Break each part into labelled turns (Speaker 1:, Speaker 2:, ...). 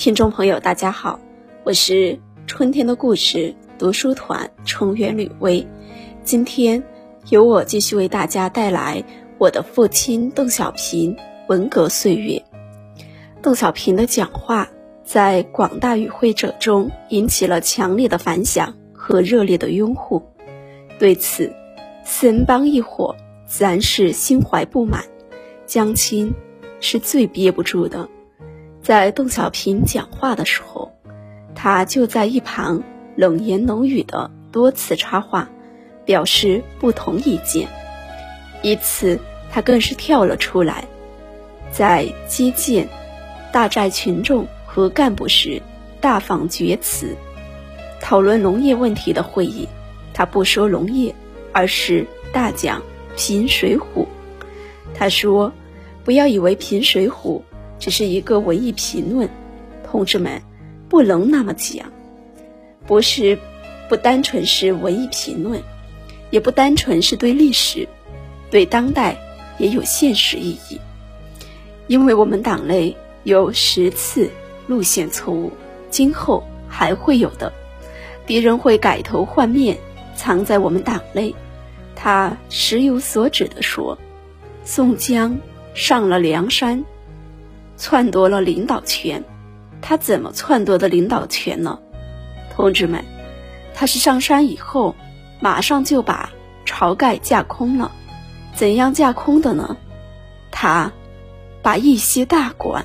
Speaker 1: 听众朋友，大家好，我是春天的故事读书团成员吕薇。今天由我继续为大家带来我的父亲邓小平文革岁月。邓小平的讲话在广大与会者中引起了强烈的反响和热烈的拥护。对此，四人帮一伙自然是心怀不满。江青是最憋不住的。在邓小平讲话的时候，他就在一旁冷言冷语的多次插话，表示不同意见。一次，他更是跳了出来，在接见大寨群众和干部时大放厥词。讨论农业问题的会议，他不说农业，而是大讲评水浒。他说：“不要以为评水浒。”只是一个文艺评论，同志们，不能那么讲，不是不单纯是文艺评论，也不单纯是对历史、对当代也有现实意义。因为我们党内有十次路线错误，今后还会有的，敌人会改头换面，藏在我们党内。他时有所指的说：“宋江上了梁山。”篡夺了领导权，他怎么篡夺的领导权呢？同志们，他是上山以后，马上就把晁盖架空了。怎样架空的呢？他把一些大官、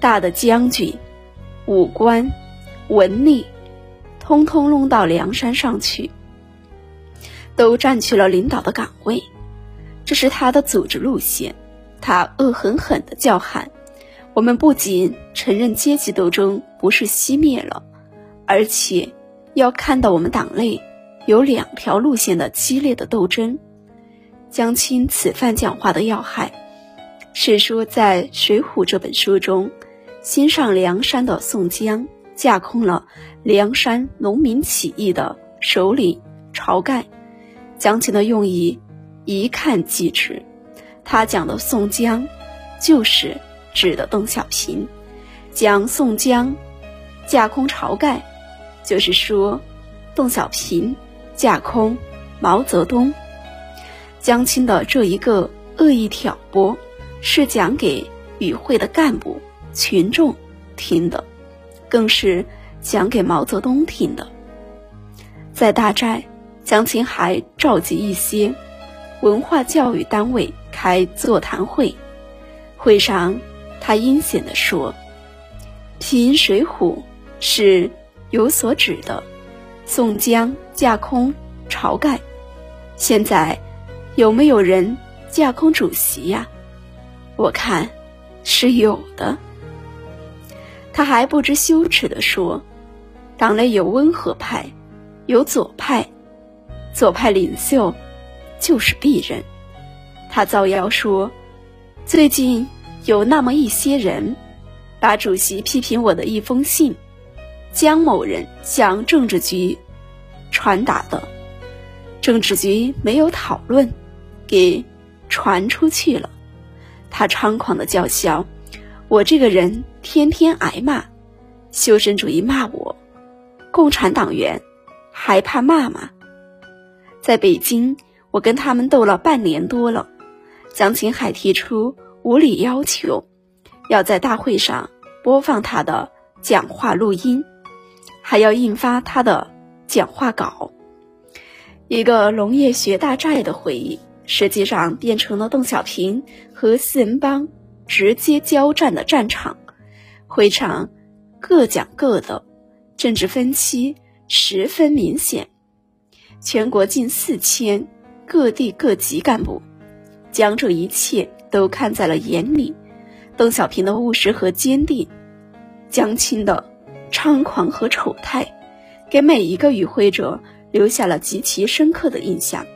Speaker 1: 大的将军、武官、文吏，通通弄到梁山上去，都占据了领导的岗位。这是他的组织路线。他恶狠狠地叫喊。我们不仅承认阶级斗争不是熄灭了，而且要看到我们党内有两条路线的激烈的斗争。江青此番讲话的要害，是说在《水浒》这本书中，新上梁山的宋江架空了梁山农民起义的首领晁盖。江青的用意一看即知，他讲的宋江就是。指的邓小平将宋江架空晁盖，就是说邓小平架空毛泽东。江青的这一个恶意挑拨，是讲给与会的干部群众听的，更是讲给毛泽东听的。在大寨，江青还召集一些文化教育单位开座谈会，会上。他阴险地说：“评《水浒》是有所指的，宋江架空晁盖，现在有没有人架空主席呀？我看是有的。”他还不知羞耻地说：“党内有温和派，有左派，左派领袖就是鄙人。”他造谣说：“最近。”有那么一些人，把主席批评我的一封信，江某人向政治局传达的，政治局没有讨论，给传出去了。他猖狂的叫嚣：“我这个人天天挨骂，修身主义骂我，共产党员还怕骂吗？”在北京，我跟他们斗了半年多了，江青海提出。无理要求，要在大会上播放他的讲话录音，还要印发他的讲话稿。一个农业学大寨的会议，实际上变成了邓小平和四人帮直接交战的战场。会场各讲各的，政治分歧十分明显。全国近四千各地各级干部将这一切。都看在了眼里，邓小平的务实和坚定，江青的猖狂和丑态，给每一个与会者留下了极其深刻的印象。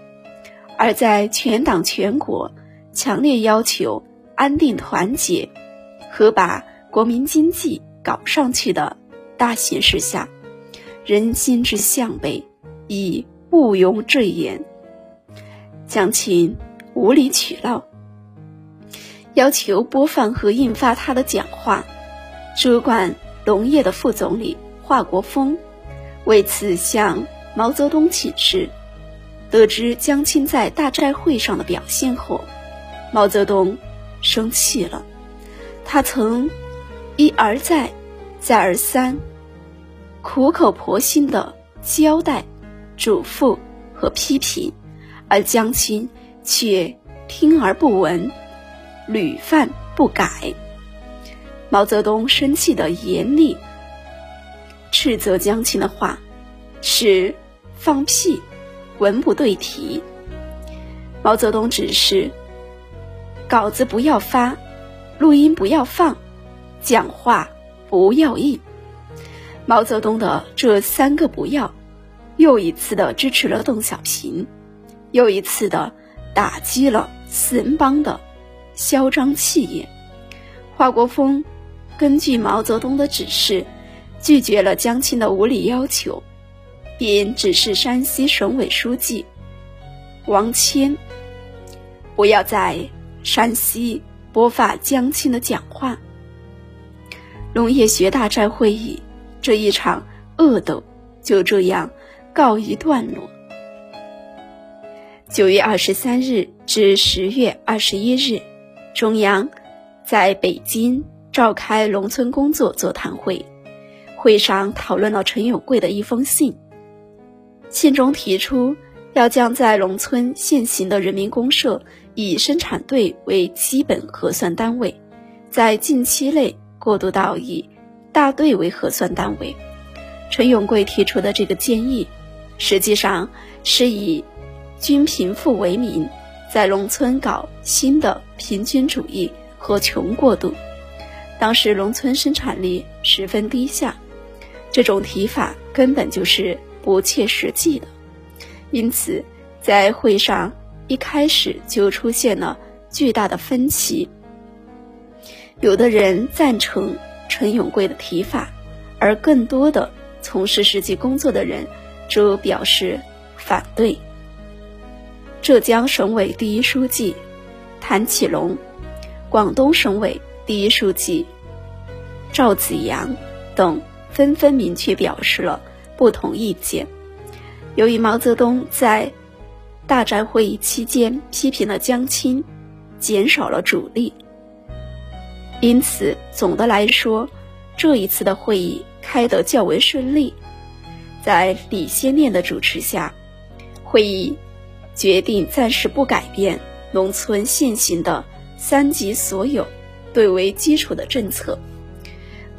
Speaker 1: 而在全党全国强烈要求安定团结和把国民经济搞上去的大形势下，人心之向背已毋庸赘言。江青无理取闹。要求播放和印发他的讲话，主管农业的副总理华国锋为此向毛泽东请示。得知江青在大寨会上的表现后，毛泽东生气了。他曾一而再、再而三、苦口婆心的交代、嘱咐和批评，而江青却听而不闻，屡犯不改。毛泽东生气的严厉斥责江青的话是放屁。文不对题。毛泽东指示：稿子不要发，录音不要放，讲话不要印。毛泽东的这三个不要，又一次的支持了邓小平，又一次的打击了四人帮的嚣张气焰。华国锋根据毛泽东的指示，拒绝了江青的无理要求。并指示山西省委书记王谦，不要在山西播发江青的讲话。农业学大寨会议这一场恶斗就这样告一段落。九月二十三日至十月二十一日，中央在北京召开农村工作座谈会，会上讨论了陈永贵的一封信。信中提出，要将在农村现行的人民公社以生产队为基本核算单位，在近期内过渡到以大队为核算单位。陈永贵提出的这个建议，实际上是以均贫富为名，在农村搞新的平均主义和穷过渡。当时农村生产力十分低下，这种提法根本就是。不切实际的，因此在会上一开始就出现了巨大的分歧。有的人赞成陈永贵的提法，而更多的从事实际工作的人则表示反对。浙江省委第一书记谭启龙、广东省委第一书记赵子阳等纷纷明确表示了。不同意见。由于毛泽东在大宅会议期间批评了江青，减少了主力，因此总的来说，这一次的会议开得较为顺利。在李先念的主持下，会议决定暂时不改变农村现行的三级所有对为基础的政策。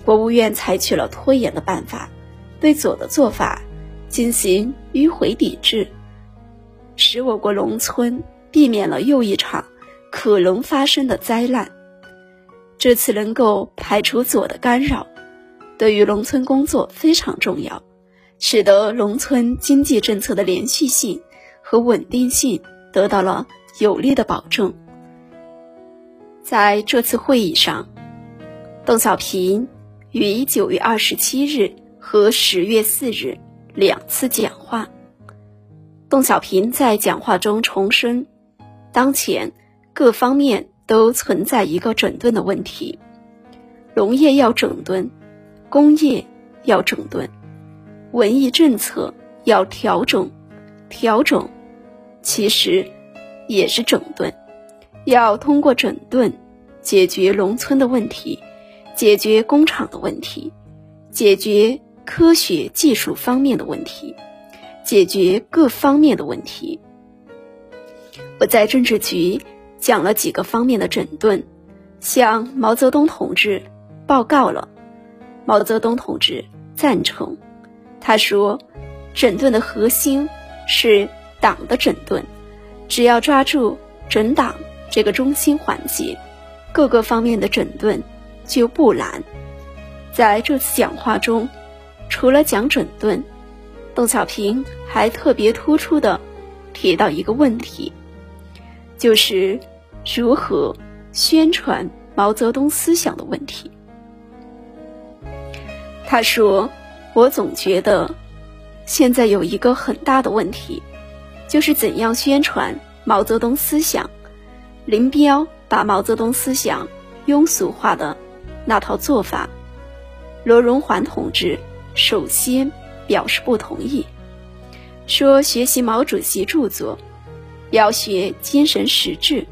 Speaker 1: 国务院采取了拖延的办法。对左的做法进行迂回抵制，使我国农村避免了又一场可能发生的灾难。这次能够排除左的干扰，对于农村工作非常重要，使得农村经济政策的连续性和稳定性得到了有力的保证。在这次会议上，邓小平于九月二十七日。和十月四日两次讲话，邓小平在讲话中重申，当前各方面都存在一个整顿的问题，农业要整顿，工业要整顿，文艺政策要调整，调整其实也是整顿，要通过整顿解决农村的问题，解决工厂的问题，解决。科学技术方面的问题，解决各方面的问题。我在政治局讲了几个方面的整顿，向毛泽东同志报告了。毛泽东同志赞成，他说，整顿的核心是党的整顿，只要抓住整党这个中心环节，各个方面的整顿就不难。在这次讲话中。除了讲整顿，邓小平还特别突出的提到一个问题，就是如何宣传毛泽东思想的问题。他说：“我总觉得现在有一个很大的问题，就是怎样宣传毛泽东思想。林彪把毛泽东思想庸俗化的那套做法。”罗荣桓同志首先表示不同意，说学习毛主席著作要学精神实质。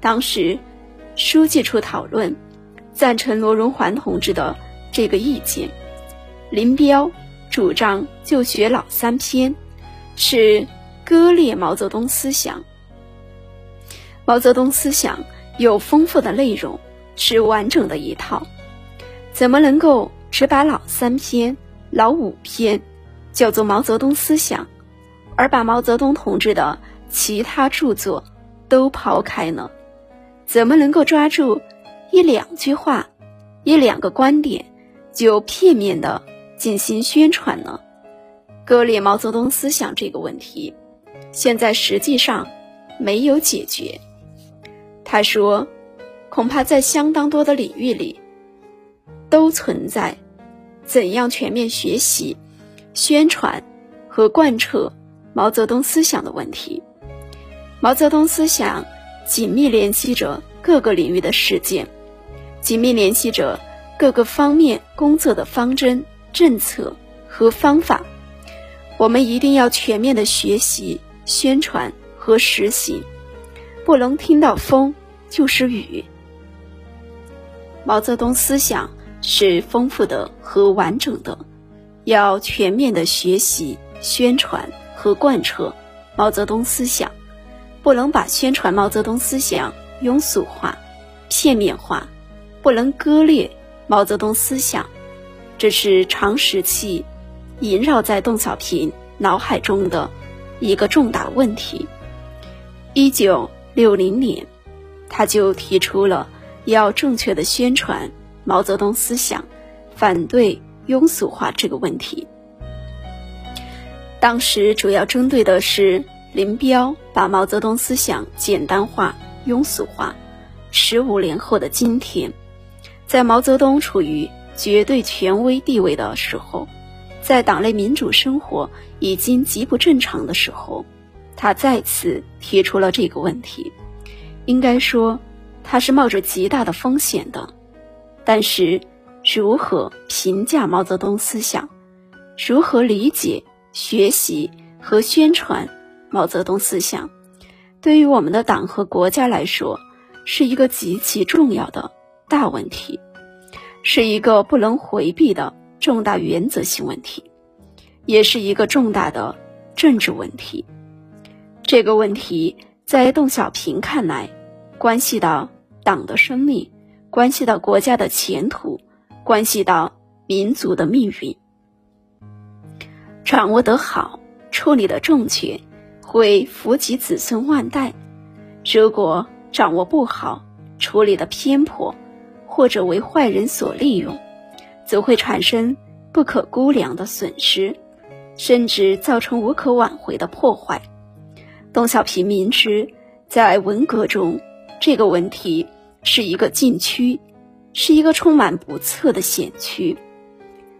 Speaker 1: 当时书记处讨论，赞成罗荣桓同志的这个意见。林彪主张就学老三篇，是割裂毛泽东思想。毛泽东思想有丰富的内容，是完整的一套，怎么能够只把老三篇、老五篇叫做毛泽东思想，而把毛泽东同志的其他著作都抛开呢？怎么能够抓住一两句话、一两个观点就片面的进行宣传呢？割裂毛泽东思想这个问题，现在实际上没有解决。他说：“恐怕在相当多的领域里，都存在怎样全面学习、宣传和贯彻毛泽东思想的问题。毛泽东思想紧密联系着各个领域的实践，紧密联系着各个方面工作的方针、政策和方法。我们一定要全面的学习、宣传和实行。”不能听到风就是雨。毛泽东思想是丰富的和完整的，要全面的学习、宣传和贯彻毛泽东思想，不能把宣传毛泽东思想庸俗化、片面化，不能割裂毛泽东思想。这是长时期萦绕在邓小平脑海中的一个重大问题。一九。六零年，他就提出了要正确的宣传毛泽东思想，反对庸俗化这个问题。当时主要针对的是林彪把毛泽东思想简单化、庸俗化。十五年后的今天，在毛泽东处于绝对权威地位的时候，在党内民主生活已经极不正常的时候。他再次提出了这个问题，应该说，他是冒着极大的风险的。但是，如何评价毛泽东思想，如何理解、学习和宣传毛泽东思想，对于我们的党和国家来说，是一个极其重要的大问题，是一个不能回避的重大原则性问题，也是一个重大的政治问题。这个问题在邓小平看来，关系到党的生命，关系到国家的前途，关系到民族的命运。掌握得好，处理的正确，会福及子孙万代；如果掌握不好，处理的偏颇，或者为坏人所利用，则会产生不可估量的损失，甚至造成无可挽回的破坏。邓小平明知在文革中这个问题是一个禁区，是一个充满不测的险区，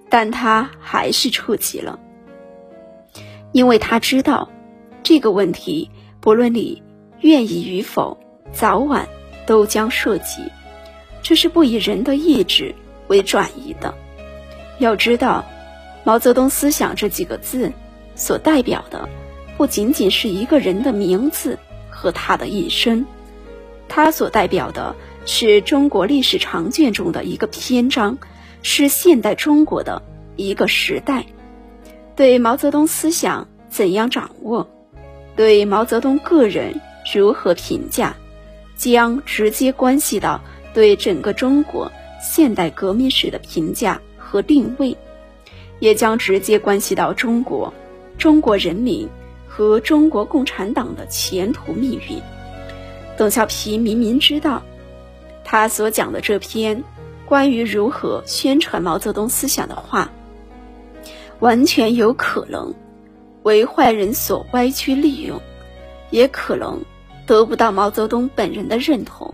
Speaker 1: 但他还是触及了，因为他知道这个问题不论你愿意与否，早晚都将涉及，这是不以人的意志为转移的。要知道，毛泽东思想这几个字所代表的。不仅仅是一个人的名字和他的一生，他所代表的是中国历史长卷中的一个篇章，是现代中国的一个时代。对毛泽东思想怎样掌握，对毛泽东个人如何评价，将直接关系到对整个中国现代革命史的评价和定位，也将直接关系到中国中国人民。和中国共产党的前途命运，邓小平明明知道，他所讲的这篇关于如何宣传毛泽东思想的话，完全有可能为坏人所歪曲利用，也可能得不到毛泽东本人的认同，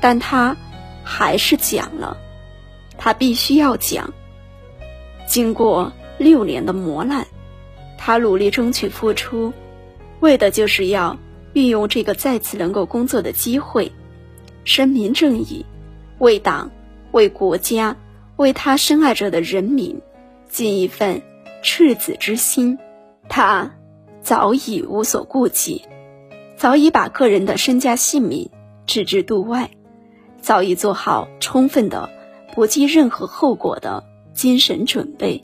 Speaker 1: 但他还是讲了，他必须要讲。经过六年的磨难。他努力争取付出，为的就是要运用这个再次能够工作的机会，声明正义，为党、为国家、为他深爱着的人民尽一份赤子之心。他早已无所顾忌，早已把个人的身家性命置之度外，早已做好充分的不计任何后果的精神准备。